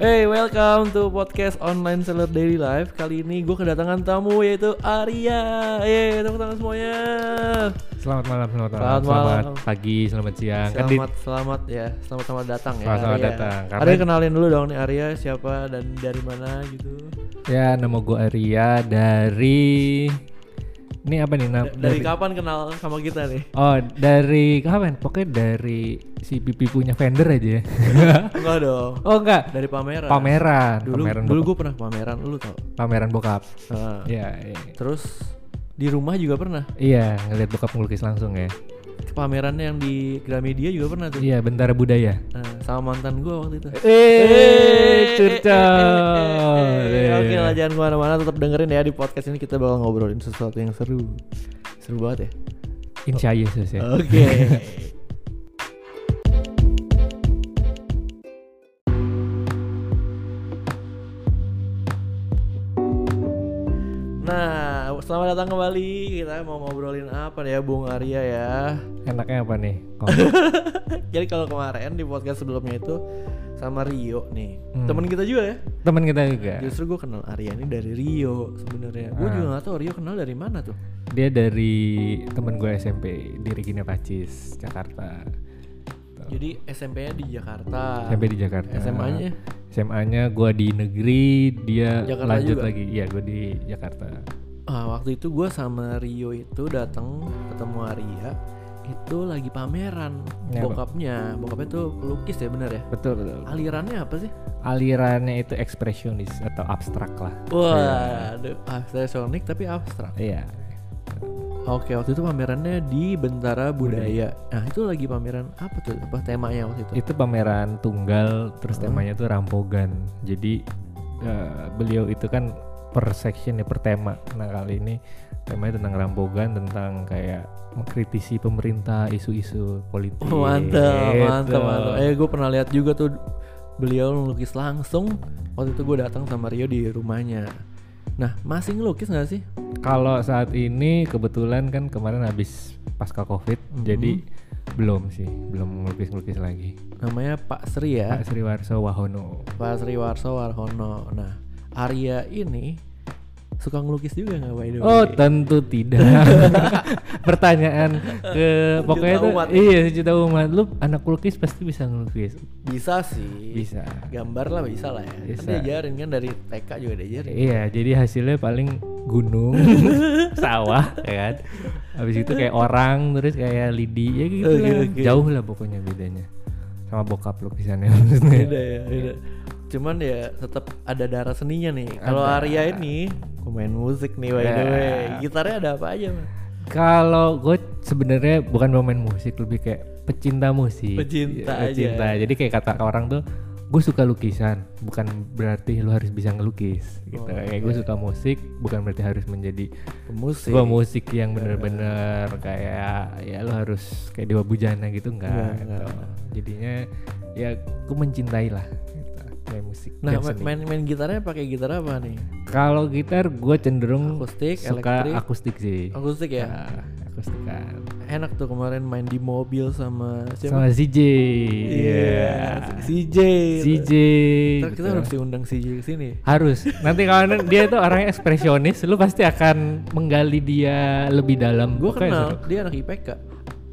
Hey, welcome to podcast online seller daily life. Kali ini gue kedatangan tamu yaitu Arya. Yeay, tepuk tangan semuanya. Selamat malam, selamat malam, Selamat selamat, malam. pagi, selamat siang. Kan Selamat, selamat ya, selamat selamat datang ya. Selamat, selamat Arya. datang. Karena- Arya kenalin dulu dong nih Arya siapa dan dari mana gitu. ya nama gue Arya dari ini apa nih? Nam- Da- dari kapan kenal sama kita nih? Oh dari kapan? Pokoknya dari si Pipi punya vendor aja ya. Enggak dong. oh enggak, Dari pameran. pameran, Dulu pameran dulu gue pernah pameran lu tau. pameran bokap. Nah, Iya, iya. Terus di rumah juga pernah. Iya, ngeliat bokap ngelukis langsung ya. Pamerannya yang di Gramedia juga pernah tuh. Iya, Bentara Budaya. Nah, sama mantan gue waktu itu. Eh, curcol. Eh, Oke Iya. lah jangan ke mana-mana tetap dengerin ya di podcast ini kita bakal ngobrolin sesuatu yang seru Seru banget ya Insya Allah ya. Oke Nah, selamat datang kembali. Kita mau ngobrolin apa ya, Bung Arya ya? Enaknya apa nih? Jadi kalau kemarin di podcast sebelumnya itu sama Rio nih, Hmm. temen kita juga ya. Teman kita juga. Justru gue kenal Arya ini dari Rio sebenarnya. Gue Ah. juga gak tahu Rio kenal dari mana tuh. Dia dari temen gue SMP di Regina Pacis, Jakarta. Jadi SMP-nya di Jakarta. SMP di Jakarta. SMA-nya? SMA-nya gue di negeri, dia Jakarta lanjut juga? lagi. Iya, gue di Jakarta. Ah, waktu itu gue sama Rio itu datang ketemu Arya itu lagi pameran Ya, bokapnya bokapnya tuh pelukis ya bener ya Betul, betul. alirannya apa sih Alirannya itu ekspresionis atau abstrak lah. wah aduh abstraksionik tapi abstrak Iya. oke waktu itu pamerannya di Bentara Budaya nah itu lagi pameran apa tuh apa temanya waktu itu Itu pameran tunggal, terus Hmm. temanya tuh rampogan. Jadi eh, beliau itu kan per section ya per tema. Nah kali ini temanya tentang rampogan, tentang kayak mengkritisi pemerintah, isu-isu politik. Oh, mantap, Gitu. mantap, mantap. Eh, gue pernah lihat juga tuh beliau ngelukis langsung. Waktu itu gue datang sama Rio di rumahnya. Nah, masih ngelukis nggak sih? Kalau saat ini kebetulan kan kemarin habis pasca covid, Mhm. jadi belum sih, belum ngelukis-ngelukis lagi. Namanya Pak Sri ya. Pak Sriwarso Wahono. Pak Sri Warso Warhono. Nah, Arya ini suka ngelukis juga nggak by the way? Oh tentu tidak. Pertanyaan ke pokoknya tuh umat. iya sejuta umat lu anak lukis pasti bisa ngelukis. bisa sih. Bisa. Gambar lah bisa lah ya. Kan Bisa. diajarin kan dari TK juga diajarin. Iya jadi hasilnya paling gunung, sawah, ya kan. Habis itu kayak orang, terus kayak lidi, ya gitu Oke, lah. oke. Jauh lah pokoknya bedanya. Sama bokap lukisannya maksudnya. Beda ya, beda. Cuman ya tetap ada darah seninya nih. Kalau. Arya ini pemain musik nih by the Ya. way. Gitarnya ada apa aja, Mas? Kalau gue sebenarnya bukan pemain musik, lebih kayak pecinta musik. Pecinta Iya, pecinta. aja. Jadi kayak kata orang tuh, gue suka lukisan, bukan berarti lu harus bisa ngelukis. Gitu. Oh, kayak gue suka musik, bukan berarti harus menjadi Pemusik. musik yang bener-bener kayak ya lu harus kayak dewa bujana gitu enggak. Enggak, gitu. enggak. Jadinya ya gue mencintai lah kayak musik. Nah, dan seni. main main gitarnya pakai gitar apa nih? Kalau gitar gue cenderung Akustik, suka elektrik? akustik sih. Akustik ya? Nah, akustik kan. Enak tuh kemarin main di mobil sama siapa? Sama CJ. Iya. CJ. CJ. Ntar kita harus diundang CJ ke sini. harus. Nanti kalau dia tuh orangnya ekspresionis, lu pasti akan menggali dia lebih dalam. Gue kenal, seru. dia anak IPK.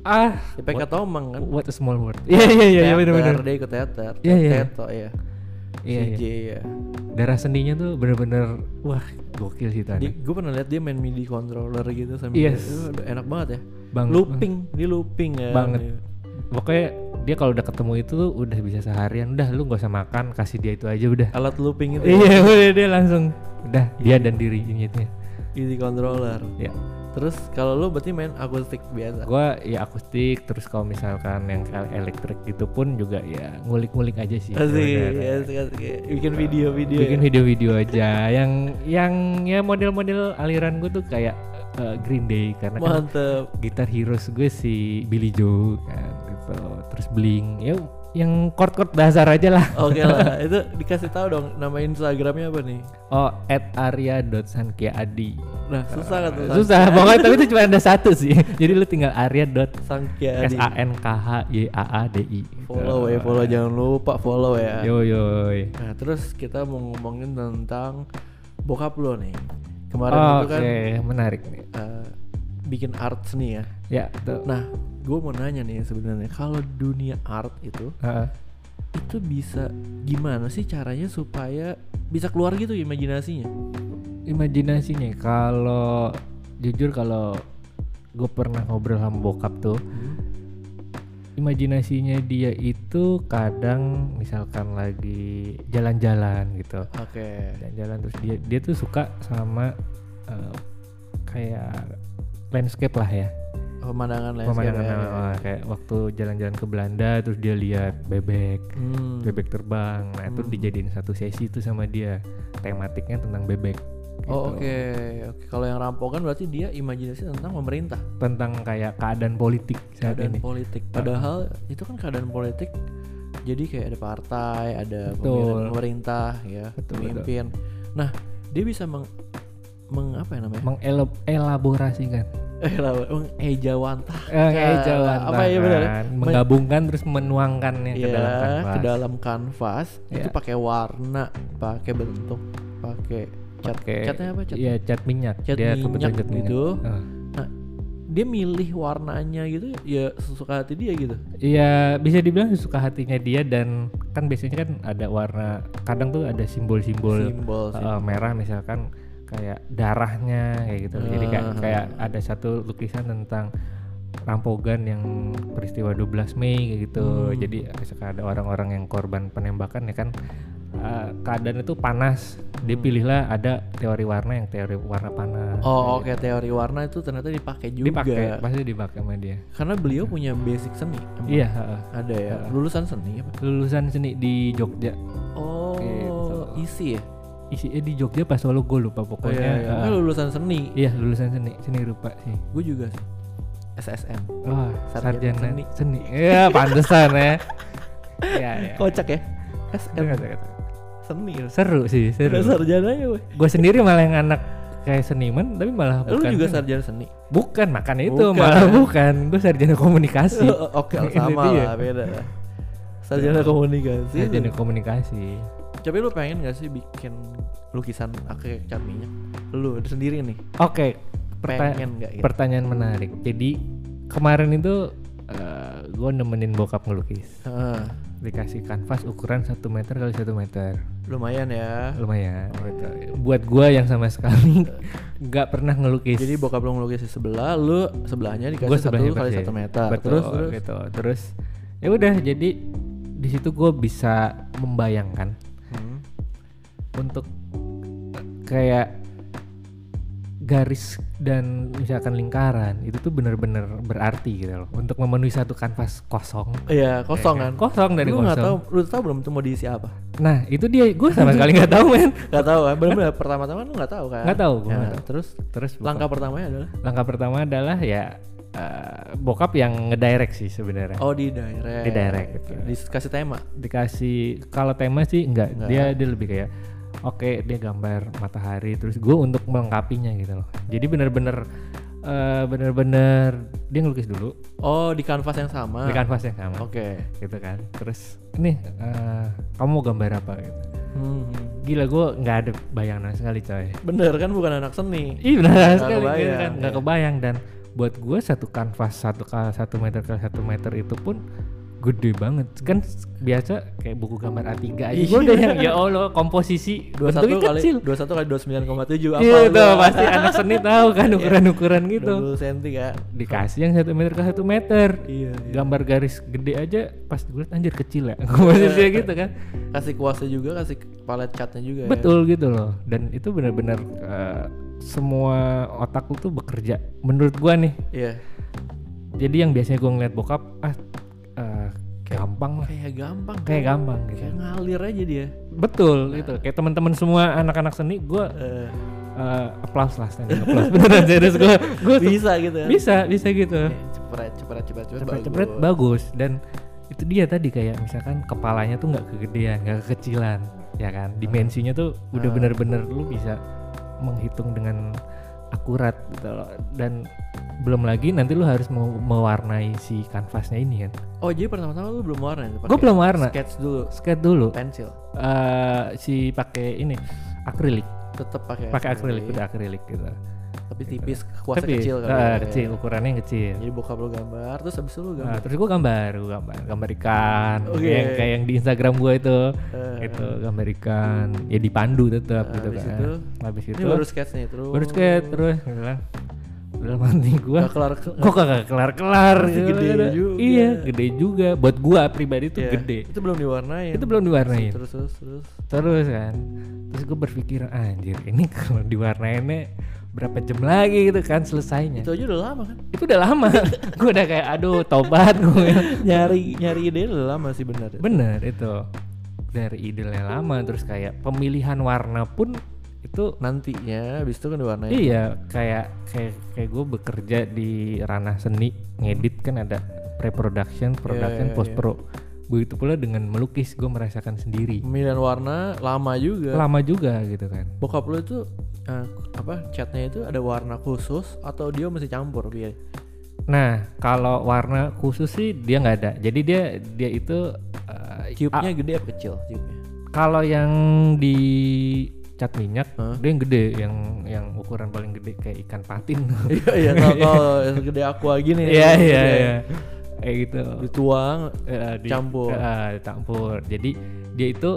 Ah, IPK Tomang kan. what a small world. Iya iya iya iya benar benar. Teater, Dia ikut teater. Iya, iya. Teto ya. Iya CJ iya. ya. Darah seninya tuh bener-bener wah gokil sih tadi. Gue pernah lihat dia main MIDI controller gitu sambil Yes. Udah enak banget ya. Banget, looping, dia looping ya. Banget. Pokoknya dia kalau udah ketemu itu tuh udah bisa seharian. Udah lu gak usah makan, kasih dia itu aja udah. Alat looping itu. Iya udah dia langsung udah dia dan dirinya itu. MIDI controller. Ya. Terus kalau lu berarti main akustik biasa. Gua ya akustik terus kalau misalkan yang elektrik gitu pun juga ya ngulik-ngulik aja sih. Asik, asik. Bikin video-video. Bikin ya? video-video aja yang yang ya model-model aliran gue tuh kayak eh, Green Day karena kan Mantep. gitar heroes gue si Billy Joe kan gitu. Terus Blink ya yang chord-chord dasar aja lah. Oke lah, itu dikasih tahu dong nama Instagramnya apa nih? Oh, at arya.sankiadi. Nah, susah kan tuh. Susah, pokoknya tapi itu cuma ada satu sih. Jadi lu tinggal arya dot Sangkia S A N K H Y A A D I. Follow ya, follow jangan lupa follow ya. Yo yo. Nah, terus kita mau ngomongin tentang bokap lo nih. Kemarin Oke, itu kan menarik nih. eh, bikin art seni ya. Ya, tuh. Nah, gue mau nanya nih sebenarnya kalau dunia art itu Heeh. itu bisa gimana sih caranya supaya bisa keluar gitu imajinasinya? imajinasinya kalau jujur kalau gue pernah ngobrol sama bokap tuh imajinasinya dia itu kadang misalkan lagi jalan-jalan gitu Oke. jalan-jalan terus dia dia tuh suka sama eh, kayak landscape lah ya Pemandangan landscape pemandangan ya. eh, kayak waktu jalan-jalan ke Belanda terus dia lihat bebek Hmm. bebek terbang nah itu Hmm. dijadiin satu sesi itu sama dia tematiknya tentang bebek Oh gitu. oke, oke. Kalau yang rampokan berarti dia imajinasi tentang pemerintah, tentang kayak keadaan politik saat keadaan ini. politik. Padahal itu kan keadaan politik. Jadi kayak ada partai, ada Betul. pemerintah, ya, Betul, pemimpin. Nah, dia bisa meng, meng apa ya namanya? Mengelaborasikan, lah, mengejawantah. eh, apa ya benar? menggabungkan terus menuangkannya ke Iya, dalam kanvas. ke dalam kanvas itu Iya. pakai warna, pakai bentuk, pakai cat. Pakai- Catnya apa? Cat. Iya, cat minyak. Cat dia minyak cat minyak. gitu. Eh. Dia milih warnanya gitu ya sesuka hati dia gitu. Iya, bisa dibilang suka hatinya dia dan kan biasanya kan ada warna, kadang tuh ada simbol-simbol Simbol, eh, simbol. merah misalkan kayak darahnya kayak gitu. Jadi kayak Ah. kayak ada satu lukisan tentang rampogan yang peristiwa 12 Mei kayak gitu. Hmm. Jadi misalkan ada orang-orang yang korban penembakan ya kan eh, keadaan itu panas. Dia Hmm. pilihlah ada teori warna yang teori warna panas. Oh oke Kayak teori warna itu ternyata dipakai gitu. juga. Dipakai, pasti dipakai sama dia. Karena beliau punya basic seni. emang. Iya, heeh. Ada ya. Heeh. Lulusan seni apa? lulusan seni di Jogja. Oh Gitu. isi ya. Isinya di Jogja pas solo gue lupa Oh, pokoknya. iya, iya. heeh. Kan lulusan seni. Iya lulusan seni seni rupa sih. Gue juga sih. SSM. Wah Sarjana sarjana seni. seni. Iya pantesan ya. Iya iya. Kocak ya. SM seni. Seru sih seru. Sarjana ya. Gue sendiri malah yang anak kayak seniman tapi malah Lu bukan. juga seni. sarjana seni. Bukan makan itu Bukan. malah bukan. Gue sarjana komunikasi. Oke Ini sama lah beda. Sarjana komunikasi. sarjana komunikasi. Tapi lu pengen gak sih bikin lukisan pakai cat minyak? Lu sendiri nih. Oke. perta- Pengen gak gitu? pertanyaan menarik. Jadi kemarin itu gue nemenin bokap ngelukis. Heeh. dikasih kanvas ukuran 1 meter kali 1 meter lumayan ya. lumayan buat gua yang sama sekali nggak pernah ngelukis Jadi bokap lu ngelukis di sebelah, lu sebelahnya dikasih gua satu sebelahnya kali persis. satu meter. betul terus terus. gitu terus ya udah jadi di situ gue bisa membayangkan Hmm. untuk eh, kayak garis dan misalkan lingkaran itu tuh bener-bener berarti gitu loh untuk memenuhi satu kanvas kosong Iya kosong kan. kosong dari lu nggak tahu, kosong lu tahu belum itu mau diisi apa? nah itu dia gue sama sekali nggak tahu men Gak tahu kan? Benar-benar pertama-tama lu nggak tahu kan? Nggak tahu, gua Ya, tahu. Terus terus langkah pertamanya adalah langkah pertama adalah ya eh, bokap yang ngedirect sih sebenarnya oh di direct. Di direct, gitu. Dikasih tema. dikasih kalau tema sih enggak, Enggak. dia dia lebih kayak oke dia gambar matahari terus gue untuk melengkapinya gitu loh jadi bener-bener eh, bener-bener dia ngelukis dulu Oh di kanvas yang sama. di kanvas yang sama Oke. gitu kan terus ini eh, kamu mau gambar apa gitu Hmm. gila gue nggak ada bayangan sekali coy Bener kan bukan anak seni. Iya benar Nggak sekali gitu kebayang, kan nggak ya. kebayang dan buat gue satu kanvas satu kali satu meter kali satu meter itu pun gede banget kan biasa kayak buku gambar A3 aja gue udah yang ya Allah komposisi 21 bentuknya kali kecil 21 kali 29,7 apa iya tuh pasti anak seni tahu kan ukuran-ukuran gitu 20 cm kan. dikasih yang satu meter ke satu meter Iya, iya. gambar garis gede aja pas gue liat anjir kecil ya komposisi gitu kan Kasih kuasa juga, kasih palet catnya juga ya. Betul gitu loh. Dan itu benar-benar eh, semua otak lu tuh bekerja. Menurut gua nih. Iya. Jadi yang biasanya gua ngeliat bokap ah eh, gampang lah. Kayak gampang. Kayak gampang gitu. Kayak ngalir aja dia. Betul gitu. Kayak teman-teman semua anak-anak seni gua Eh, eh, applause lah standing applause. Beneran serius gua tuh bisa gitu ya. bisa bisa gitu. Cepret, cepret, cepret, cepret, Cepet-cepet bagus dan itu dia tadi kayak misalkan kepalanya tuh nggak kegedean nggak kekecilan ya kan dimensinya tuh udah Ah. bener-bener lu bisa menghitung dengan akurat gitu loh. Dan belum lagi nanti lu harus mau mewarnai si kanvasnya ini kan. Oh jadi pertama-tama lu belum warna gue belum warna. Sketch dulu, skate dulu. Pensil. eh si pakai ini akrilik. Tetap pakai pakai akrilik. udah akrilik gitu Tapi tipis, kuasa Tapi, kecil kan. eh, kecil ukurannya yang kecil Jadi bokap lu gambar, terus habis itu lu Nah, gambar. terus gue gambar, gue gambar, gambar ikan, Oke. yang kayak yang di Instagram gue itu, Eh, itu gambar ikan, ya dipandu tetap Nah, gitu habis kan. itu, Habis itu, Ini baru sketch nih terus. baru skate terus, bilang, dalam hati gue, Gak kelar kok kagak kelar kelar, Masih gede juga. Iya, gede juga. Buat gue pribadi tuh Iya, gede. Itu belum diwarnain. Itu belum diwarnain. Terus terus terus. Terus kan, terus gue berpikir anjir, ini kalau diwarnainnya berapa jam lagi gitu kan selesainya. Itu aja udah lama kan. Itu udah lama. gue udah kayak aduh tobat gue. nyari nyari ide udah lama sih benar. Bener itu dari idenya lama terus kayak pemilihan warna pun itu Nantinya habis itu kan diwarnain. iya kayak kayak kayak gue bekerja di ranah seni ngedit kan ada pre-production, production, iya, post iya. pro. Begitu pula dengan melukis gue merasakan sendiri. Pemilihan warna lama juga. Lama juga gitu kan. Bokap lu itu eh, apa catnya itu ada warna khusus atau dia mesti campur biar Nah kalau warna khusus sih dia nggak ada. Jadi dia dia itu uh, cube-nya gede apa kecil cube-nya? kalau yang di cat minyak Hah? dia yang gede yang yang ukuran paling gede kayak ikan patin. Iya iya kalau gede aqua gini. Iya yang iya gede. iya. Kayak gitu. Dituang Eh, di- Campur. eh, campur. Jadi dia itu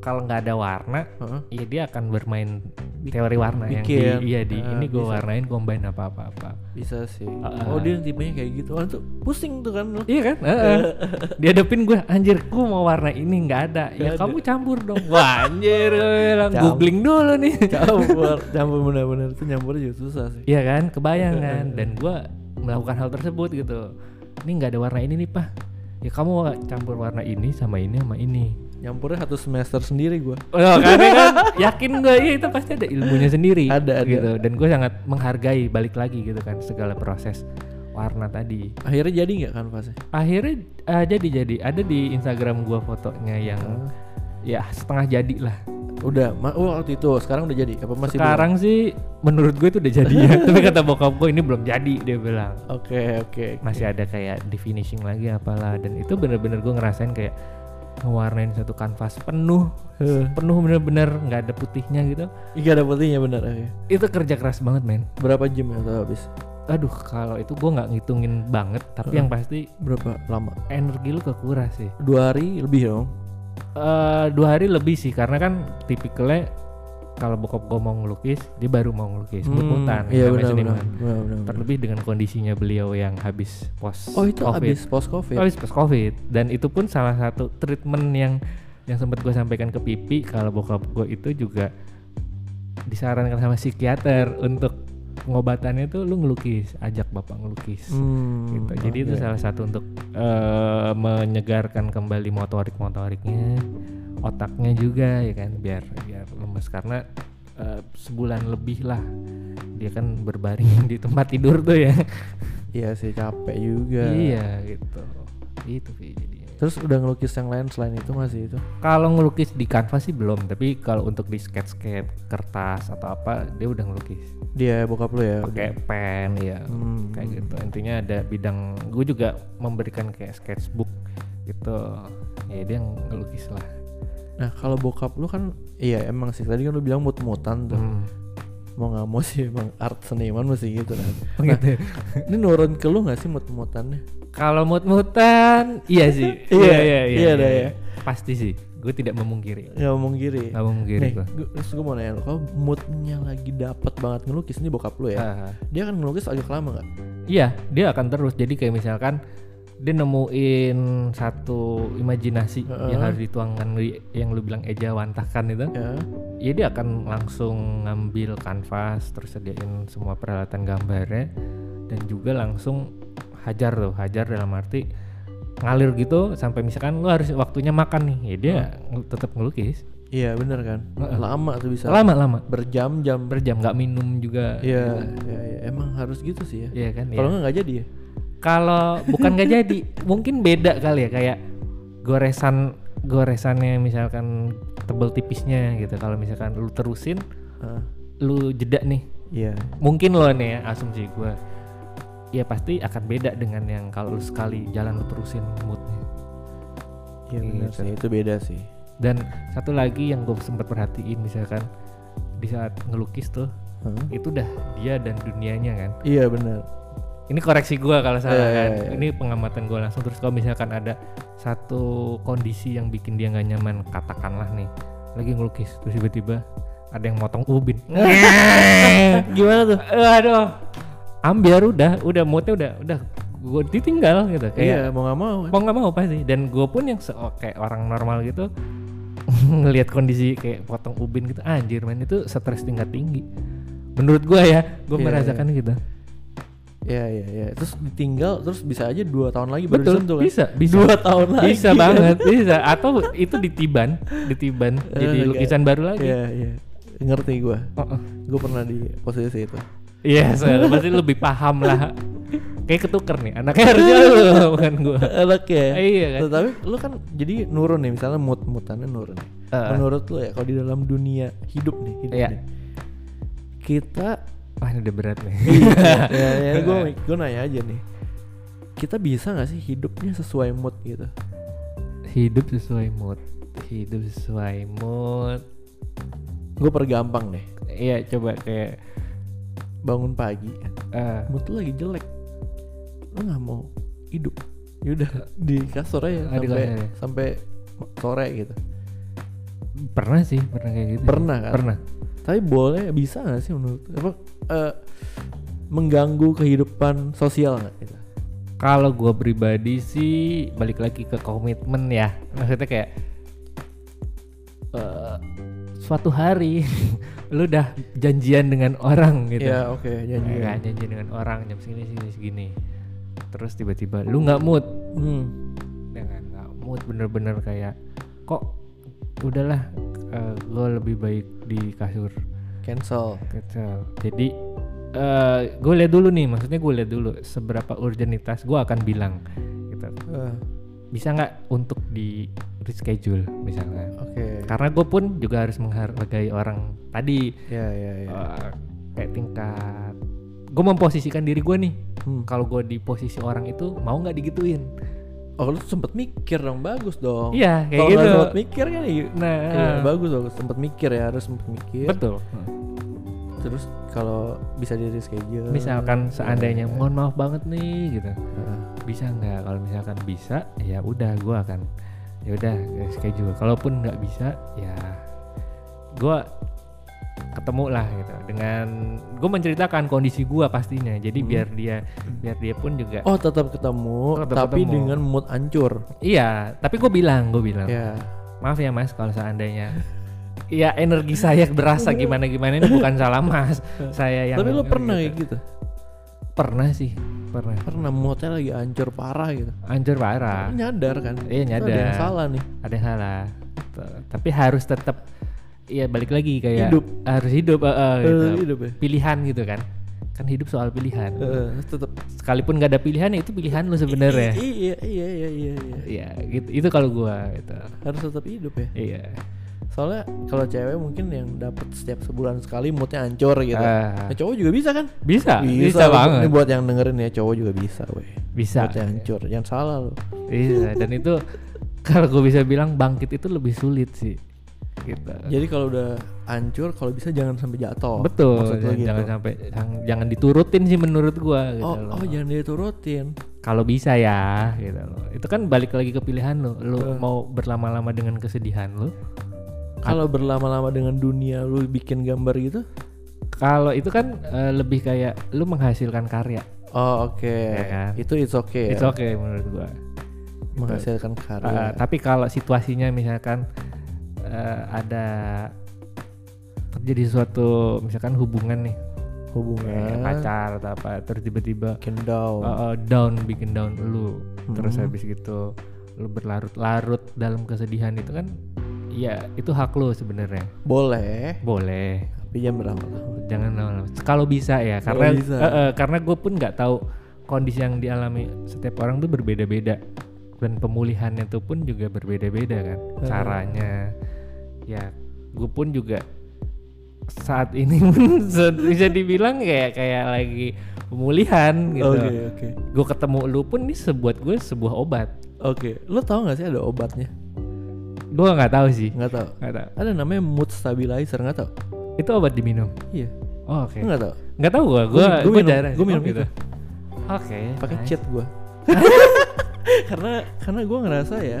kalau nggak ada warna, Heeh. ya dia akan bermain teori warna yang di, bikin. iya di Ah, ini gue bisa. warnain combine apa apa apa. bisa sih. Ah, oh ah. dia tipenya kayak gitu. Oh tuh pusing tuh kan. Iya kan? Heeh. dia depin gue anjir gue mau warna ini nggak ada. Ya Nggak ada. kamu campur dong. Wah anjir gue bilang Campur. googling dulu nih. campur campur bener-bener itu nyampur juga susah sih. Iya kan, kebayang kan. Dan gue melakukan hal tersebut gitu. Ini nggak ada warna ini nih pak. Ya kamu campur warna ini sama ini sama ini. Nyampurnya satu semester sendiri gua. Oh, kan, ya kan? yakin gue ya itu pasti ada ilmunya sendiri. Ada, ada. gitu. Dan gue sangat menghargai balik lagi gitu kan segala proses warna tadi. Akhirnya jadi nggak kanvasnya? Akhirnya eh, jadi jadi ada di Instagram gua fotonya yang ya setengah jadi lah. Udah, ma- oh, waktu itu sekarang udah jadi apa masih belum? Sekarang sih menurut gue itu udah jadi ya. Tapi kata bokap gue ini belum jadi dia bilang. Oke oke. Masih ada kayak di finishing lagi apalah dan itu bener-bener gue ngerasain kayak ngewarnain satu kanvas penuh penuh bener-bener nggak ada putihnya gitu Iya ada putihnya bener. oke. itu kerja keras banget men Berapa jam ya tuh habis? aduh kalau itu gue nggak ngitungin banget tapi Heeh. yang pasti Berapa lama? energi lu kekuras sih Dua hari lebih dong. Eh dua hari lebih sih karena kan tipikalnya kalau bokap gue mau ngelukis dia baru mau ngelukis mut-mutan Iya namanya benar benar. seniman. terlebih dengan kondisinya beliau yang habis post Oh itu COVID. habis post covid. habis post covid dan itu pun salah satu treatment yang yang sempat gue sampaikan ke pipi kalau bokap gue itu juga disarankan sama psikiater untuk pengobatannya tuh lu ngelukis ajak bapak ngelukis Hmm, gitu. Jadi itu oke. salah satu untuk eh, menyegarkan kembali motorik motoriknya, otaknya juga ya kan biar biar lemes karena eh, sebulan lebih lah dia kan berbaring di tempat tidur tuh ya. Iya sih capek juga. iya gitu. Itu sih jadinya. Terus udah ngelukis yang lain selain itu masih itu? Kalau ngelukis di kanvas sih belum, tapi kalau untuk di sketch-sketch kertas atau apa dia udah ngelukis. Dia bokap lu ya. Pakai pen ya. Hmm. kayak gitu intinya ada bidang gue juga memberikan kayak sketchbook gitu ya dia ngelukis lah Nah kalau bokap lu kan iya emang sih tadi kan lu bilang mut-mutan tuh. Hmm. Mau nggak mau sih emang art seniman mesti gitu kan. Oh gitu. Ini nurun ke lu nggak sih mut-mutannya? kalau mut-mutan iya sih Iya, iya dah ya. pasti sih gue tidak memungkiri. Nggak ngomong giri. nggak memungkiri Nih, gue terus gue mau nanya lu, kalau moodnya lagi dapat banget ngelukis ini bokap lu ya, Ah, dia kan ngelukis agak lama nggak? iya dia akan terus. Jadi kayak misalkan dia nemuin satu imajinasi Heeh. yang harus dituangkan di- yang lu bilang eja wantahkan itu. Ya, ya dia akan langsung ngambil kanvas terus sediain semua peralatan gambarnya dan juga langsung hajar tuh. Hajar dalam arti ngalir gitu sampai misalkan lu harus waktunya makan nih ya dia ngel- tetap ngelukis. Iya bener kan, lama tuh bisa. Lama lama. Berjam-jam. berjam nggak minum juga. Iya, iya, iya, emang harus gitu sih ya. Iya kan Kalau iya. nggak jadi ya. kalau bukan nggak jadi mungkin beda kali ya kayak goresan goresannya misalkan tebel tipisnya gitu. Kalau misalkan lu terusin Ah, lu jeda nih. Iya. mungkin lo nih ya asumsi gue ya pasti akan beda dengan yang kalau lu sekali jalan lu terusin moodnya Iya benar Gitu. sih, itu beda sih. dan satu lagi yang gue sempat perhatiin misalkan di saat ngelukis tuh Hah? itu udah dia dan dunianya kan Iya benar. ini koreksi gue kalau salah Iya, kan iya, iya. ini pengamatan gue langsung terus kalau misalkan ada satu kondisi yang bikin dia nggak nyaman katakanlah nih lagi ngelukis terus tiba-tiba ada yang motong ubin Gimana tuh? aduh ambiar udah udah moodnya udah udah gue ditinggal gitu Iya, kayak mau nggak mau. mau nggak mau pasti dan gue pun yang se- kayak orang normal gitu ngelihat kondisi kayak potong ubin gitu anjir man itu stres tingkat tinggi menurut gue ya gue Iya, merasakan gitu Iya iya iya. Terus ditinggal terus bisa aja dua tahun lagi baru betul disentuh kan? bisa bisa Dua tahun lagi. bisa banget bisa atau itu ditiban ditiban jadi lukisan baru lagi Iya iya. Ngerti gua. Oh, oh. Gue pernah di posisi itu. Iya saya pasti lebih paham lah kayak ketuker nih anaknya harusnya lu bukan gue Enak ya. iya kan Tapi lu kan jadi nurun nih misalnya mood moodannya nurun nih. Eh. Menurut lu ya kalau di dalam dunia hidup nih, hidup Iya. nih. Kita wah ini udah berat nih ya, ya gue gue nanya aja nih. Kita bisa nggak sih hidupnya sesuai mood gitu? hidup sesuai mood hidup sesuai mood Gue pergampang deh. iya coba kayak Bangun pagi, mood lu lagi jelek. Lu nggak mau hidup. Yaudah di kasur aja Ah, di sampai kasur sampai sore gitu. pernah sih pernah kayak gitu Pernah kan? pernah Tapi boleh bisa nggak sih menurut apa eh, mengganggu kehidupan sosial nggak gitu? kalau gue pribadi sih balik lagi ke komitmen ya maksudnya kayak eh, suatu hari lu udah janjian dengan orang gitu. Ya oke janji. Ya kan, janjian dengan orang jam segini segini segini. Terus tiba-tiba lu nggak mood. Hmm. dengan nggak mood bener-bener kayak kok udahlah gue lebih baik di kasur. Cancel. kecil jadi gue lihat dulu nih maksudnya gue lihat dulu seberapa urgenitas gue akan bilang gitu. Eh, bisa nggak untuk di reschedule misalnya Oke. karena gue pun juga harus menghargai orang tadi Ya ya ya. eh, kayak tingkat gue memposisikan diri gue nih Hmm. kalau gue di posisi orang itu mau nggak digituin Oh lu sempet mikir dong bagus dong. iya kayak Kalau gitu nggak sempet mikir kan iya. nah Iya, bagus bagus sempet mikir ya harus sempet mikir. betul Terus kalau bisa di reschedule. misalkan ya, seandainya ya. mohon maaf banget nih gitu bisa nggak kalau misalkan bisa ya udah gue akan ya udah schedule kalaupun nggak bisa ya gue ketemu lah gitu dengan gue menceritakan kondisi gue pastinya jadi Hmm. biar dia biar dia pun juga Oh tetap ketemu, Tetap tapi ketemu. dengan mood hancur. iya tapi gue bilang gue bilang Ya. maaf ya mas kalau seandainya ya energi saya berasa gimana gimana ini bukan salah mas saya yang Tapi lu pernah gitu. kayak gitu? pernah sih pernah Pernah moodnya lagi hancur parah gitu. hancur parah Nyadar kan? Iya, Itu nyadar. Ada yang salah nih. ada yang salah tapi harus tetap ya balik lagi kayak Hidup. harus hidup eh, eh, gitu. Hidup ya. pilihan gitu kan kan hidup soal pilihan Eh, tetap sekalipun nggak ada pilihan ya itu pilihan lu sebenarnya Iya iya iya iya iya. Iya gitu itu kalau gua gitu Harus tetap hidup ya. iya Soalnya kalau cewek mungkin yang dapat setiap sebulan sekali moodnya hancur gitu. Ah. Nah, cowok juga bisa kan? bisa bisa, Ini banget buat yang dengerin ya cowok juga bisa, weh. bisa Moodnya hancur, jangan salah lu. Iya, dan itu kalau gue bisa bilang bangkit itu lebih sulit sih. Gitu. Jadi kalau udah hancur, kalau bisa jangan sampai jatuh. Betul, jangan, gitu. jangan sampai jangan, jangan diturutin sih menurut gua gitu Oh, loh. oh jangan diturutin. Kalau bisa ya, gitu loh. Itu kan balik lagi ke pilihan lo. Eh. mau berlama-lama dengan kesedihan lu. Kalau berlama-lama dengan dunia lu bikin gambar gitu? Kalau itu kan eh, lebih kayak lu menghasilkan karya. Oh, oke. Ya kan? Itu it's okay. Itu ya. oke menurut gua. Menghasilkan Eh, karya. tapi kalau situasinya misalkan eh, ada terjadi suatu misalkan hubungan nih Hubungan pacar atau apa terus tiba-tiba bikin down. uh, uh, down bikin down lu terus Hmm. habis gitu lu berlarut-larut dalam kesedihan itu kan ya itu hak lu sebenarnya Boleh, boleh tapi jangan berlama-lama. jangan lama-lama kalau bisa ya Kalau karena bisa. uh, uh, karena gue pun nggak tahu kondisi yang dialami setiap orang tuh berbeda-beda dan pemulihannya itu pun juga berbeda-beda kan Hmm. caranya ya gue pun juga saat ini bisa dibilang kayak kayak lagi pemulihan gitu Oke oke gue ketemu lu pun ini sebuat gue sebuah obat oke. Lo tau gak sih ada obatnya? Gue nggak tahu sih Nggak tahu. nggak tahu Ada namanya mood stabilizer nggak tahu? itu obat diminum Iya. oh, oke Nggak tahu. nggak tahu gue gue Gua- gua gue minum- sih. minum gitu itu. oke Pakai nice. chat gua. karena karena gue ngerasa ya.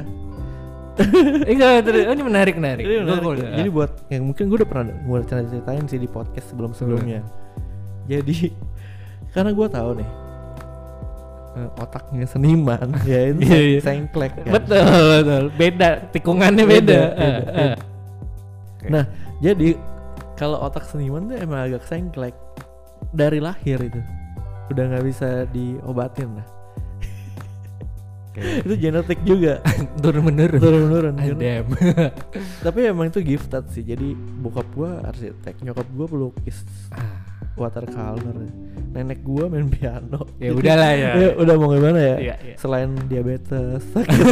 Eh, enggak, terus- oh, ini menarik menarik. Jadi, Gua- menarik. gua Jadi buat yang mungkin gue udah pernah gue cerita ceritain sih di podcast sebelum sebelumnya. Jadi karena gue tahu nih eh, otaknya seniman ya itu Iya, iya. sengklek kan. betul betul beda tikungannya beda, Beda, beda, eh. beda. Nah, jadi kalau otak seniman tuh emang agak sengklek dari lahir itu. Udah nggak bisa diobatin lah. Itu genetik juga. turun menurun Turun menurun. Adem. Tapi emang itu gifted sih. Jadi bokap gua arsitek, nyokap gua pelukis Ah, watercolor. Nenek gua main piano. ya Jadi- udahlah ya. Ya, udah mau gimana ya? Iya, iya. Selain diabetes,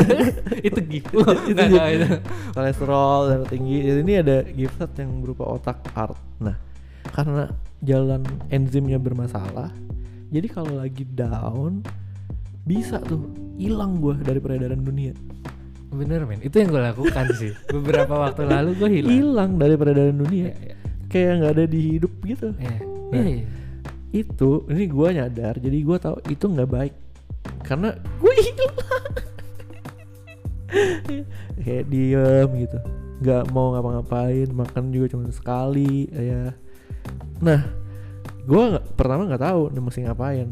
itu gitu. Itu Nggak gitu. tahu itu. kolesterol darah tinggi. Jadi Ini ada gifted yang berupa otak art. Nah, karena jalan enzimnya bermasalah, jadi kalau lagi down bisa tuh hilang gua dari peredaran dunia. Bener men, itu yang gue lakukan sih. Beberapa waktu lalu gue hilang. Hilang dari peredaran dunia. Iya, iya. Kayak nggak ada di hidup gitu. Iya. Nah. Iya, iya. Itu ini gua nyadar, jadi gua tahu itu nggak baik. Karena gue hilang. kayak diem gitu nggak mau ngapa-ngapain makan juga cuma sekali ya nah gua nggak pertama nggak tahu nih mesti ngapain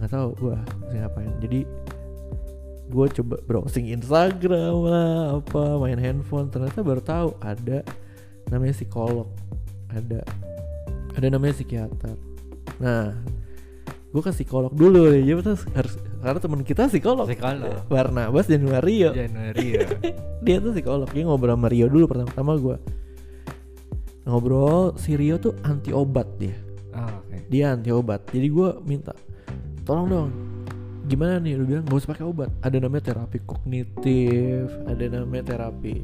nggak tahu gua mesti ngapain jadi gua coba browsing Instagram lah apa main handphone ternyata baru tahu ada namanya psikolog ada ada namanya psikiater. Nah gue ke psikolog dulu jadi terus harus karena teman kita psikolog. Psikolog. Barnabas dan Mario Januari ya. dia tuh psikolog. Dia ngobrol sama Rio dulu pertama-tama gue ngobrol si Rio tuh anti obat dia. Oh, oke. dia anti obat. Jadi gue minta tolong dong gimana nih? Lu bilang gak usah pakai obat. Ada namanya terapi kognitif ada namanya terapi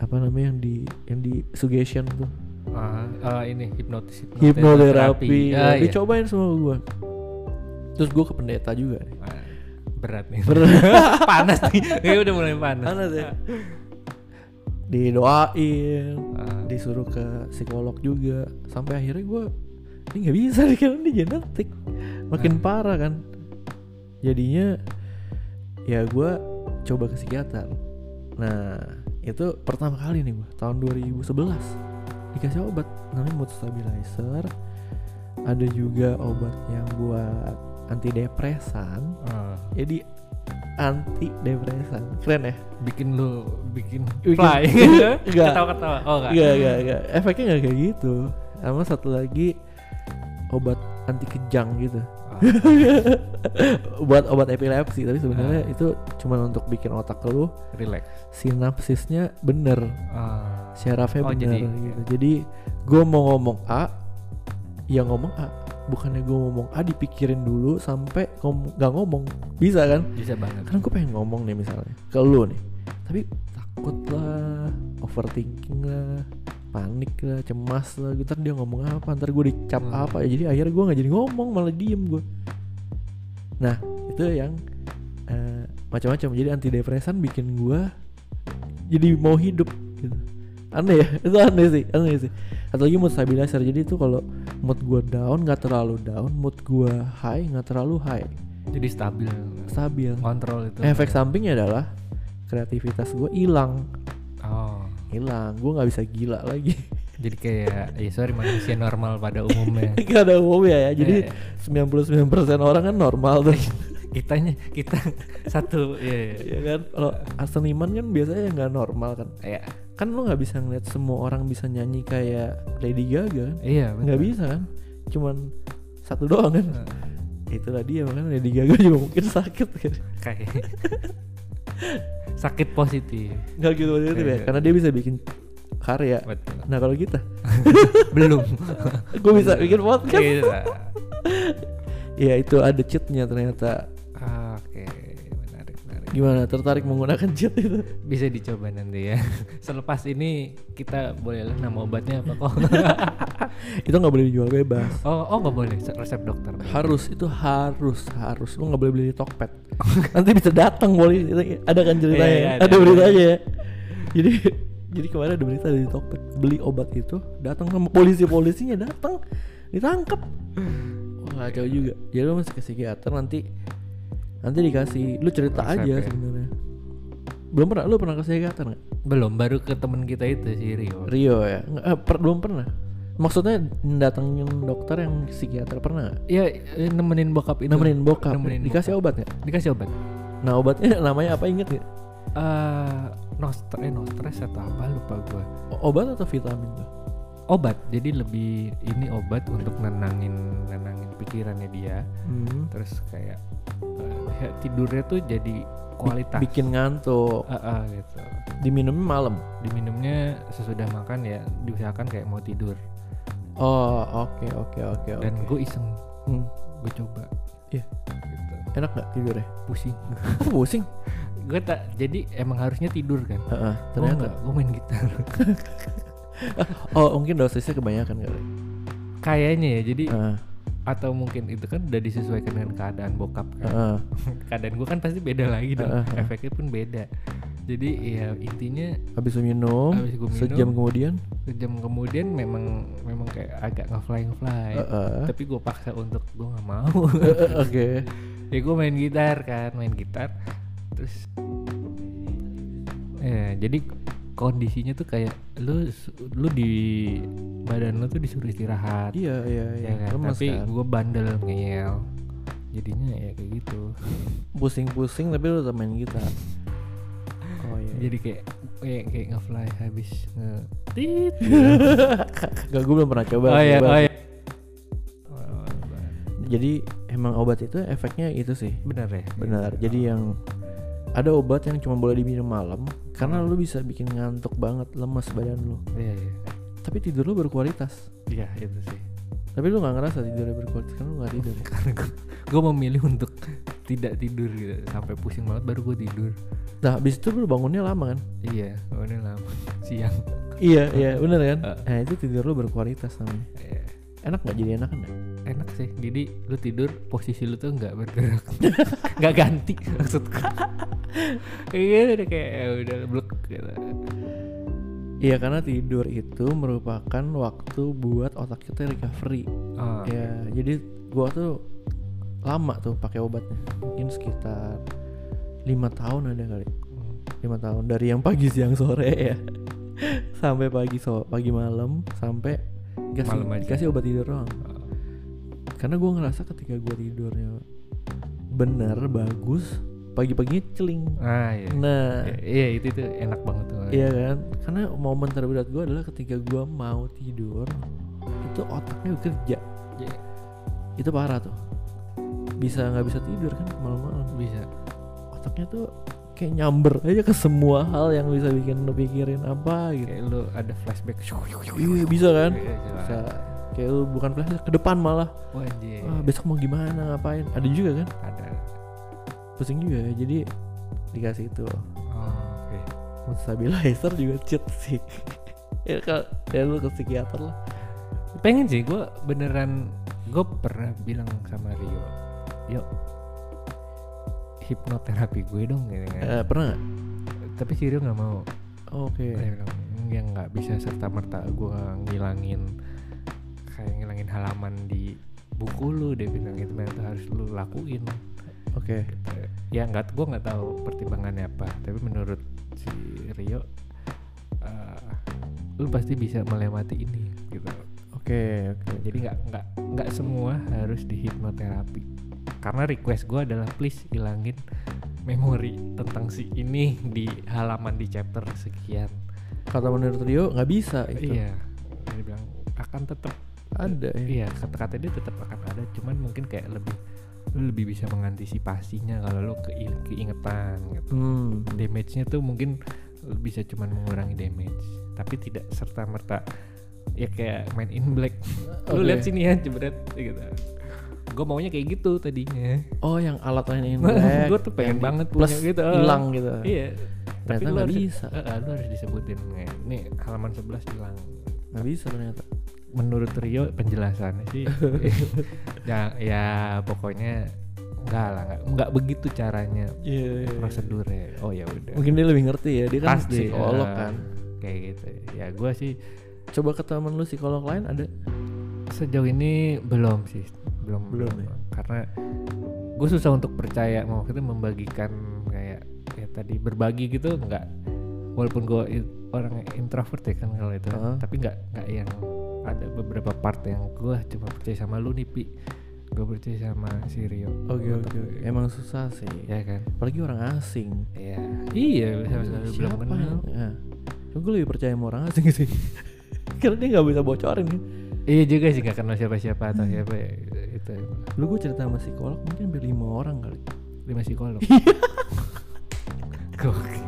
apa namanya yang di yang di suggestion tuh Ah, ah, ini hipnotis hipnoterapi Ah, ya, iya. dicobain semua gue terus gue ke pendeta juga nih Ah, berat nih. Berat. panas nih. Kayak udah mulai panas. Panas ya? didoain Ah, disuruh ke psikolog juga sampai akhirnya gue ini nggak bisa karena ini genetik makin Nah. parah kan jadinya ya gue coba ke psikiater nah itu pertama kali nih gue tahun 2011 dikasih obat namanya mood stabilizer ada juga obat yang buat antidepresan ah. jadi anti depresan keren ya bikin lu bikin, Bikin- fly Enggak. ketawa-ketawa oh enggak Enggak, enggak, enggak. Efeknya enggak kayak gitu. Sama satu lagi obat anti kejang gitu. Ah, Buat obat epilepsi, tapi sebenarnya Ah. itu cuma untuk bikin otak lu relax sinapsisnya bener, ah. Syarafnya Oh, bener jadi- gitu. Jadi gue mau ngomong A, ya ngomong A. Bukannya gue ngomong A dipikirin dulu sampai ngom nggak ngomong. Bisa kan? bisa banget Karena gue pengen ngomong nih misalnya ke lu nih, tapi takut lah, overthinking lah, panik lah, cemas lah. Ntar dia ngomong apa, ntar gue dicap Hmm. apa ya. Jadi akhirnya gue nggak jadi ngomong, malah diem gue. Nah itu yang eh, macam-macam. Jadi antidepresan bikin gue jadi mau hidup. Gitu. Aneh ya, itu aneh sih, aneh sih. Atau lagi mood stabilizer. Jadi itu kalau mood gue down nggak terlalu down, mood gue high nggak terlalu high, jadi stabil. Stabil. kontrol itu. Efek sampingnya adalah kreativitas gue hilang. Oh. Hilang. Gue nggak bisa gila lagi. Jadi kayak ya sorry manusia normal pada umumnya. Gak ada umumnya ya. Jadi Eh, 99% orang kan normal tuh. Kitanya kita satu ya ya. ya kan? Kalau seniman kan biasanya nggak normal kan? Ya kan lo nggak bisa ngeliat semua orang bisa nyanyi kayak Lady Gaga kan? iya nggak bisa kan? Cuman satu doang kan? Eh, itulah dia makanya Lady Gaga juga mungkin sakit kan? Kayak sakit positif. Nggak gitu positif ya? Iya. karena dia bisa bikin karya. Betul. Nah kalau kita? Belum. Gue bisa bikin podcast. Iya. ya itu ada cheatnya ternyata Gimana? Tertarik menggunakan jet itu? bisa dicoba nanti ya selepas ini kita boleh lah nama obatnya apa kok itu nggak boleh dijual bebas. oh oh nggak boleh resep dokter Harus itu harus harus lu nggak boleh beli di Tokped. Nanti bisa datang. Itu Ada kan ceritanya? Iya, iya, ada, ada, beritanya ya. Jadi jadi kemarin ada berita dari Tokped beli obat itu datang sama polisi polisinya datang ditangkap. Wah kacau juga. Jadi lu masih ke psikiater nanti nanti dikasih lu cerita Resep aja ya. sebenarnya. Belum pernah lu pernah ke psikiater nggak? belum baru ke temen kita itu si Rio Rio ya? Nggak, eh, per- belum pernah. Maksudnya datangin dokter yang psikiater pernah nggak? ya eh, nemenin bokap itu Nemenin bokap. Nemenin Dikasih obat nggak? dikasih obat Nah obatnya namanya apa inget nggak? eh no stres eh no stress atau apa lupa gua O- Obat atau vitamin tuh? obat jadi lebih ini obat untuk nenangin nenangin pikirannya dia Hmm. terus kayak ya, tidurnya tuh jadi kualitas Bikin ngantuk. Ah, ah, gitu Diminumnya malam. diminumnya sesudah makan ya diusahakan kayak mau tidur Oh oke oke oke oke. dan gue iseng Hmm. gue coba Iya. gitu. Enak nggak tidurnya? pusing Oh pusing. gue tak jadi emang harusnya tidur kan Heeh, Gua ternyata. gue main gitar Oh mungkin dosisnya kebanyakan kali. kayaknya ya jadi Heeh, atau mungkin itu kan udah disesuaikan dengan keadaan bokap kan heeh. keadaan gue kan pasti beda lagi dong heeh. efeknya pun beda jadi ya intinya Habis minum, Habis minum. sejam kemudian. sejam kemudian memang memang kayak agak ngefly ngefly Heeh. tapi gue paksa untuk gue nggak mau Oke. ya gue main gitar kan main gitar terus ya jadi kondisinya tuh kayak lu lu di badan lu tuh disuruh istirahat Iya iya iya. ya kan? Tapi kan. gue bandel ngeyel jadinya ya kayak gitu Pusing-pusing tapi lu main gitar. Oh iya. jadi kayak kayak kayak ngefly habis nge tit Gak gue belum pernah coba. oh iya coba. oh iya Jadi emang obat itu efeknya itu sih. benar ya Benar. Jadi yang ada obat yang cuma boleh diminum malam karena lu bisa bikin ngantuk banget, lemes badan lu. iya iya Tapi tidur lu berkualitas. iya itu sih Tapi lu nggak ngerasa tidurnya berkualitas karena lu nggak tidur. karena gue gue memilih untuk tidak tidur gitu sampai pusing banget baru gue tidur Nah, habis itu lu bangunnya lama kan? iya ini lama siang iya, iya, bener kan? Uh. Nah, itu tidur lu berkualitas namanya. Iya. Enak nggak jadi enak kan? enak sih jadi lu tidur posisi lu tuh nggak bergerak nggak ganti maksudku iya udah kayak ya udah blek gitu Iya, karena tidur itu merupakan waktu buat otak kita recovery. oh, Ya, jadi gua tuh lama tuh pakai obatnya. Mungkin sekitar lima tahun ada kali. lima tahun dari yang pagi siang sore ya sampai pagi so pagi malam sampai dikasih, Malam aja. dikasih obat tidur doang Oh. karena gue ngerasa ketika gue tidurnya benar bagus pagi-pagi celing. Ah iya. Nah. Iya, iya itu itu enak banget tuh. Iya kan? Karena momen terberat gue adalah ketika gue mau tidur itu otaknya bekerja Iya, itu parah tuh. Bisa nggak bisa tidur kan malam-malam. Bisa. Otaknya tuh kayak nyamber aja ke semua hal yang bisa bikin lo pikirin apa gitu. Kayak lu ada flashback. Iya bisa kan? Iya, bisa. Kayak lu bukan flash ke depan malah. Wah, anjir. Ah, besok mau gimana ngapain? Ada juga kan? ada Pusing juga ya. Jadi dikasih itu oh, oke mood stabilizer juga cheat sih. ya kalau ya lu ke psikiater lah. pengen sih gue beneran gue pernah bilang sama Rio yuk hipnoterapi gue dong gitu kan Eh, pernah tapi si Rio nggak mau Oke. dia bilang yang nggak bisa serta merta gue ngilangin kayak ngilangin halaman di buku lu dia bilang itu harus lu lakuin Oke. gitu. ya nggak gue nggak tahu pertimbangannya apa tapi menurut si Rio eh, lu pasti bisa melewati ini gitu Oke, oke. jadi nggak nggak nggak semua harus di hipnoterapi karena request gue adalah please ilangin memori tentang si ini di halaman di chapter sekian Kata menurut Rio nggak bisa itu. iya dia bilang akan tetap Ada ya. iya kata-kata dia tetap akan ada cuman mungkin kayak lebih lu lebih bisa mengantisipasinya kalau lu ke keingetan gitu Hmm. damage-nya tuh mungkin lu bisa cuman mengurangi damage tapi tidak serta merta ya kayak main in black lu Oke. lihat sini ya jebret gitu gue maunya kayak gitu tadinya Oh yang alat lain in black. gue tuh pengen banget plus punya gitu hilang gitu. iya Ternyata lu nggak harus- bisa. eh, lu harus disebutin nih halaman 11 hilang Nggak bisa ternyata. Menurut Rio penjelasannya sih ya ya pokoknya enggak lah nggak nggak begitu caranya Iya. prosedurnya oh ya udah Mungkin dia lebih ngerti ya. Dia kan Pasti, psikolog eh, kan. kayak gitu ya gue sih Coba ke temen lu psikolog lain ada? sejauh ini belum sih belum Belum ya? karena gue susah untuk percaya mau kita membagikan kayak ya tadi berbagi gitu nggak walaupun gue orang introvert ya kan kalau itu Heeh. tapi nggak nggak yang ada beberapa part yang gue cuma percaya sama lu nih pi gue percaya sama si Rio Oke oke oke. Emang susah sih. ya kan Apalagi orang asing. iya iya sama sekali belum Siapa kenal ya? Cuma gue lebih percaya sama orang asing sih. Karena dia nggak bisa bocorin kan. iya juga sih nggak kenal siapa siapa atau siapa ya itu Lu gue cerita sama psikolog mungkin hampir lima orang kali. lima psikolog Gokil.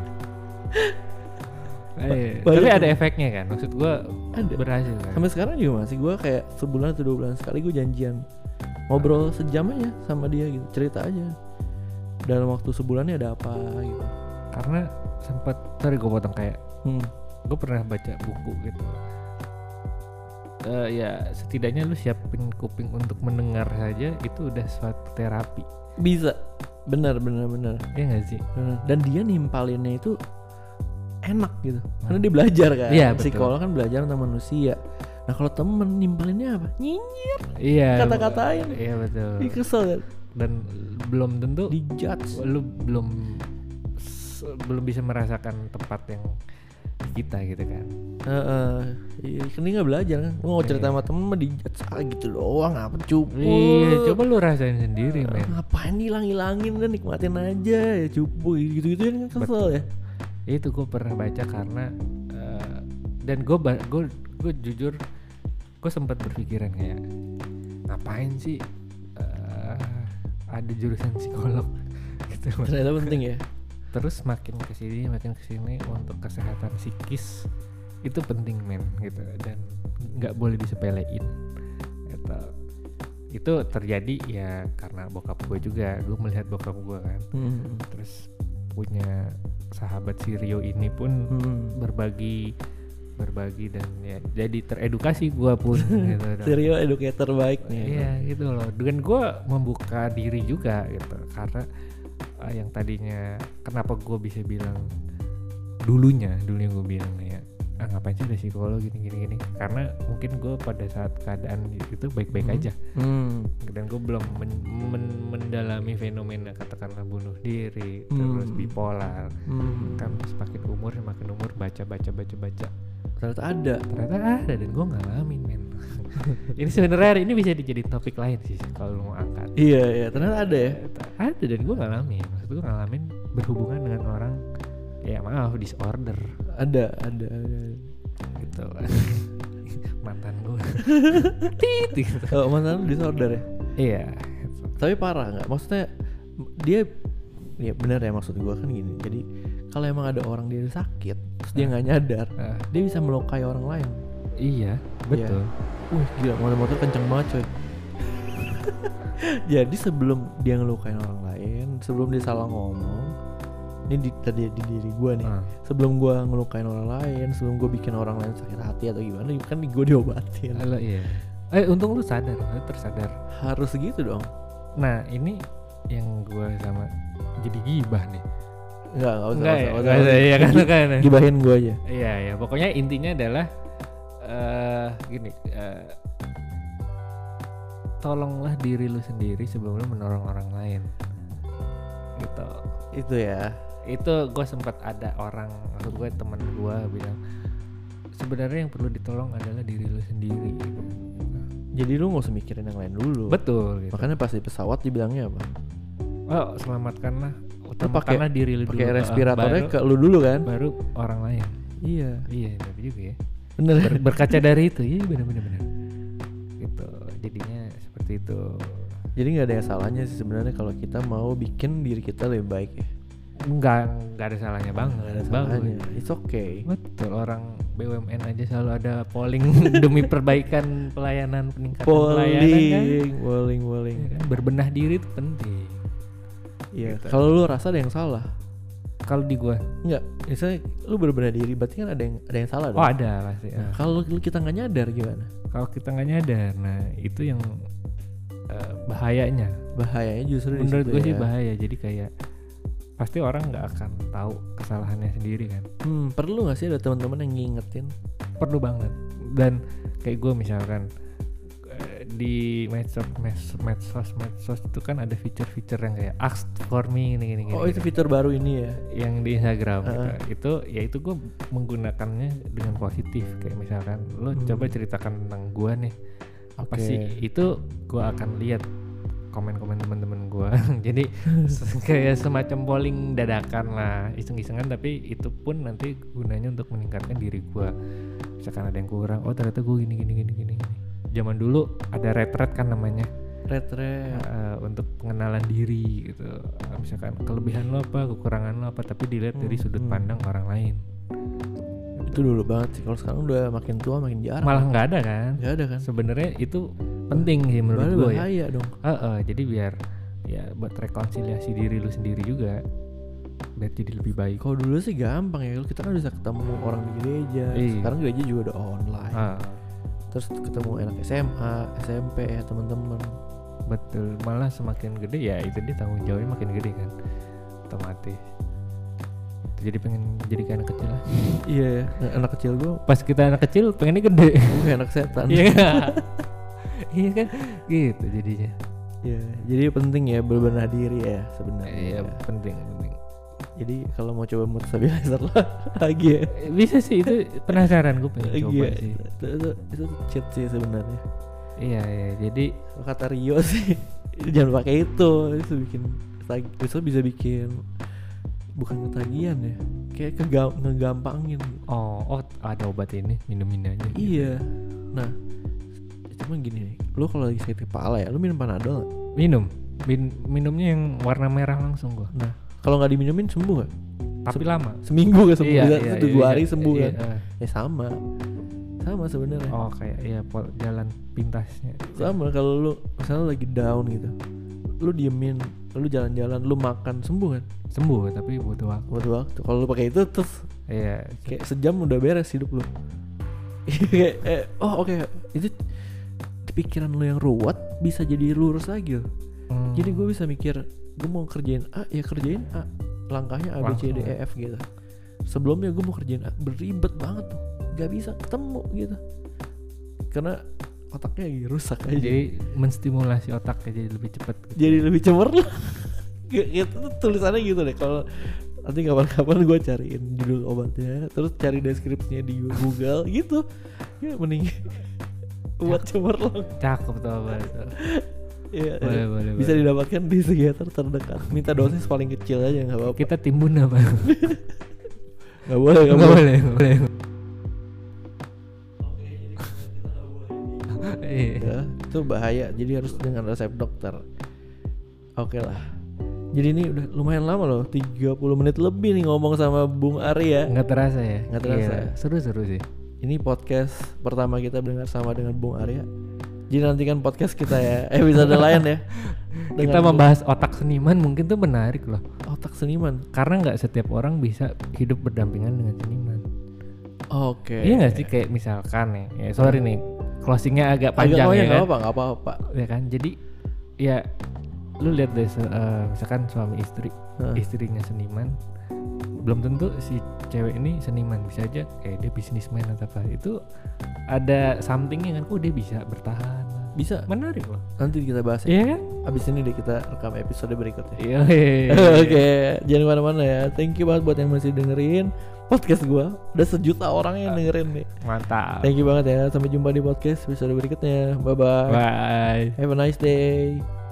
Eh, Banyak tapi ada efeknya kan maksud gua Ada. berhasil kan Sampai sekarang juga masih gue kayak sebulan atau dua bulan sekali gue janjian ngobrol sejam aja sama dia gitu cerita aja dalam waktu sebulannya ada apa gitu. karena sempat sorry gue potong kayak Hmm. gue pernah baca buku gitu Eh, ya setidaknya lu siapin kuping untuk mendengar saja itu udah suatu terapi Bisa. Benar benar benar. ya nggak sih benar. Dan dia nimpalinnya itu enak gitu. Karena dia belajar kan. Betul. Psikolog kan belajar tentang manusia. Nah kalau temen nimpalinnya apa? Nyinyir. iya Kata-katain. iya betul Ih kesel kan? dan belum tentu Di judge. lu belum belum bisa merasakan tempat yang kita gitu kan Heeh. Iya, kan dia nggak belajar kan. Gua mau cerita Iya. sama temen mah di judge ah gitu doang apa cupu. iya coba lu rasain sendiri men Ngapain hilang-hilangin dan nikmatin aja ya cupu gitu-gitu kan kesel ya. Itu gue pernah baca karena eh, dan gue gue gue jujur gue sempat berpikiran kayak ngapain sih eh, ada jurusan psikolog? Gitu. Ternyata penting ya. terus makin ke sini makin ke sini untuk kesehatan psikis itu penting men gitu. Dan nggak boleh disepelein gitu. Itu terjadi ya karena bokap gue juga gue melihat bokap gue kan. Hmm. terus punya sahabat si Rio ini pun Hmm. berbagi berbagi dan ya jadi teredukasi gua pun gitu. Serius educator baik nih. iya gitu loh dengan gua membuka diri juga gitu karena uh, yang tadinya kenapa gua bisa bilang dulunya dulunya gue bilang ya ah ngapain sih ada psikolog gini gini gini karena mungkin gue pada saat keadaan itu baik-baik Hmm. aja Hmm. dan gue belum men- men- mendalami fenomena katakanlah bunuh diri terus Hmm. bipolar Hmm. kan semakin umur semakin umur baca baca baca baca Ternyata ada. ternyata ada dan gue ngalamin men ini sebenarnya ini bisa dijadiin topik lain sih kalau lu mau angkat Iya iya ternyata ada ya. ada dan gue ngalamin maksud gue ngalamin berhubungan dengan orang ya maaf disorder Ada ada. ada. gitu mantan gue tit gitu Kalau mantan lu disorder ya. iya Tapi parah nggak? Maksudnya dia ya benar ya maksud gua kan gini. Jadi kalau emang ada orang dia sakit, terus dia nggak nyadar, Ah, dia bisa melukai orang lain. iya betul Wih gila motor-motor kenceng banget coy. Jadi sebelum dia ngelukain orang lain, sebelum dia salah ngomong, ini di, tadi di diri gua nih. Ah, Sebelum gua ngelukain orang lain, sebelum gua bikin orang lain sakit hati atau gimana, kan gua diobatin. Halo iya eh untung lu sadar lu tersadar Harus gitu dong. nah ini yang gue sama jadi gibah nih Enggak, enggak usah. Enggak ya, usah, enggak usah, iya kan, Gi- kan. Gibahin gua aja. Iya ya, pokoknya intinya adalah eh gini, eh, tolonglah diri lu sendiri sebelum lu menolong orang lain. Gitu. Itu ya. Itu gue sempat ada orang, maksud gue temen gue bilang sebenarnya yang perlu ditolong adalah diri lu sendiri. Jadi lu nggak usah mikirin yang lain dulu. Betul. Gitu. Makanya pas di pesawat dibilangnya apa? Oh, selamatkanlah, pakai- utamakanlah diri lu Pakai respiratornya baru, ke lu dulu kan? baru orang lain. Iya. Iya, tapi juga ya. Bener. Ber- berkaca dari itu iya benar benar benar gitu jadinya seperti itu Jadi nggak ada yang salahnya sih sebenarnya kalau kita mau bikin diri kita lebih baik ya. Nggak nggak ada salahnya banget Nggak ada salahnya. It's okay. betul orang BUMN aja selalu ada polling demi perbaikan pelayanan peningkatan pelayanan kan Polling, polling, polling. Ya kan? berbenah diri itu penting Iya. Gitu. Kalau lu rasa ada yang salah, kalau di gua enggak? Misalnya lu berbenah diri, berarti kan ada yang ada yang salah. oh dong? ada pasti Nah, Ah. kalau kita nggak nyadar gimana? kalau kita nggak nyadar nah itu yang eh, bahayanya Bahayanya justru menurut situ gue sih ya. bahaya jadi kayak pasti orang nggak akan tahu kesalahannya sendiri kan Hmm, perlu nggak sih ada teman-teman yang ngingetin? perlu banget dan kayak gue misalkan di medsos medsos medsos itu kan ada fitur-fitur yang kayak ask for me gini gini gini, Oh itu gini. fitur baru ini ya? yang di Instagram gitu. Heeh. itu ya itu gue menggunakannya dengan positif kayak misalkan lo Hmm. coba ceritakan tentang gue nih apa Oke. sih itu gue akan lihat komen-komen teman-teman gue jadi kayak semacam polling dadakan lah iseng-isengan tapi itu pun nanti gunanya untuk meningkatkan diri gue misalkan ada yang kurang oh ternyata gue gini gini gini gini zaman dulu ada retret kan namanya red. eh, untuk pengenalan diri gitu Eh, misalkan kelebihan lo apa kekurangan lo apa tapi dilihat dari sudut hmm. pandang orang lain Itu dulu banget sih. Kalau sekarang udah makin tua makin jarang. malah nggak ada kan nggak ada kan? sebenarnya itu penting sih menurut gue ya bahaya dong. Heeh, jadi biar ya buat rekonsiliasi diri lu sendiri juga biar jadi lebih baik Kalau dulu sih gampang ya. Kita kan bisa ketemu orang di gereja. Iya. Sekarang gereja juga udah online. Ah, Terus ketemu anak SMA, SMP ya teman-teman. betul malah semakin gede ya itu dia tanggung jawabnya makin gede kan otomatis jadi pengen jadi kayak anak kecil lah Iya, ya. anak kecil gua pas kita anak kecil pengennya gede kayak anak setan. iya iya kan gitu jadinya Iya, jadi penting ya berbenah diri ya sebenarnya. iya penting penting Jadi kalau mau coba mood stabilizer lah lagi ya. bisa sih itu penasaran gue pengen coba Iya, sih Itu, itu, itu cheat sih sebenarnya. iya iya jadi kata Rio sih jangan pakai itu, itu bikin itu bisa bikin bukan ketagihan ya, kayak kegam ngegampangin. oh oh ada obat ini minum aja Iya. Nah, cuma gini nih, lo kalau lagi sakit kepala ya, lo minum panadol nggak? minum Min- minumnya yang warna merah langsung gua Nah, kalau nggak diminumin sembuh nggak? tapi lama Seminggu gak sembuh? Iya, iya, satu iya, dua iya, hari sembuh iya, kan? eh. Ya sama, sama sebenarnya. oh kayak ya jalan pintasnya Sama kalau lu misalnya lagi down gitu, lu diemin, lu jalan-jalan, lu makan sembuh kan? sembuh tapi butuh waktu Buat waktu. Kalau lu pakai itu terus iya kayak sejam udah beres hidup lu. kayak eh, oh oke itu pikiran lu yang ruwet bisa jadi lurus lagi loh. Hmm. Jadi gue bisa mikir gue mau kerjain A ya kerjain A langkahnya A B C D E F gitu. Sebelumnya gue mau kerjain A beribet banget tuh nggak bisa ketemu gitu karena otaknya lagi rusak aja. jadi menstimulasi otaknya jadi lebih cepat gitu. jadi lebih cemerlang gitu tuh tulisannya gitu deh kalau nanti kapan-kapan gue cariin judul obatnya terus cari deskripsinya di Google gitu ya mending buat cemerlang cakep tuh obat tuh. ya, boleh boleh bisa boleh. didapatkan di psikiater terdekat. Minta dosis paling kecil aja nggak apa-apa. Kita timbun apa nggak boleh nggak boleh. nggak boleh. Iya. ya, itu bahaya. Jadi harus dengan resep dokter. Oke lah. Jadi ini udah lumayan lama loh 30 menit lebih nih ngomong sama Bung Arya nggak terasa ya? Nggak terasa. Iya, seru-seru sih Ini podcast pertama kita dengar sama dengan Bung Arya. Jadi nantikan podcast kita ya episode lain ya. kita Dengan membahas otak seniman mungkin tuh menarik loh otak seniman. karena nggak setiap orang bisa hidup berdampingan dengan seniman Oke. iya nggak sih kayak misalkan nih ya sorry nih closingnya agak panjang oh ya ya kan apa nggak apa-apa. ya kan jadi ya lu lihat deh eh, misalkan suami istri Hah. istrinya seniman belum tentu si cewek ini seniman bisa aja kayak dia bisnismen atau apa itu ada somethingnya kan kok dia bisa bertahan Bisa. menarik loh Nanti kita bahas ya. iya kan Abis ini deh kita rekam episode berikutnya. iya Oke, jangan ke mana-mana ya. Thank you banget buat yang masih dengerin podcast gua. Udah sejuta orang yang dengerin nih. mantap Thank you banget ya. Sampai jumpa di podcast episode berikutnya. Bye bye. bye Have a nice day.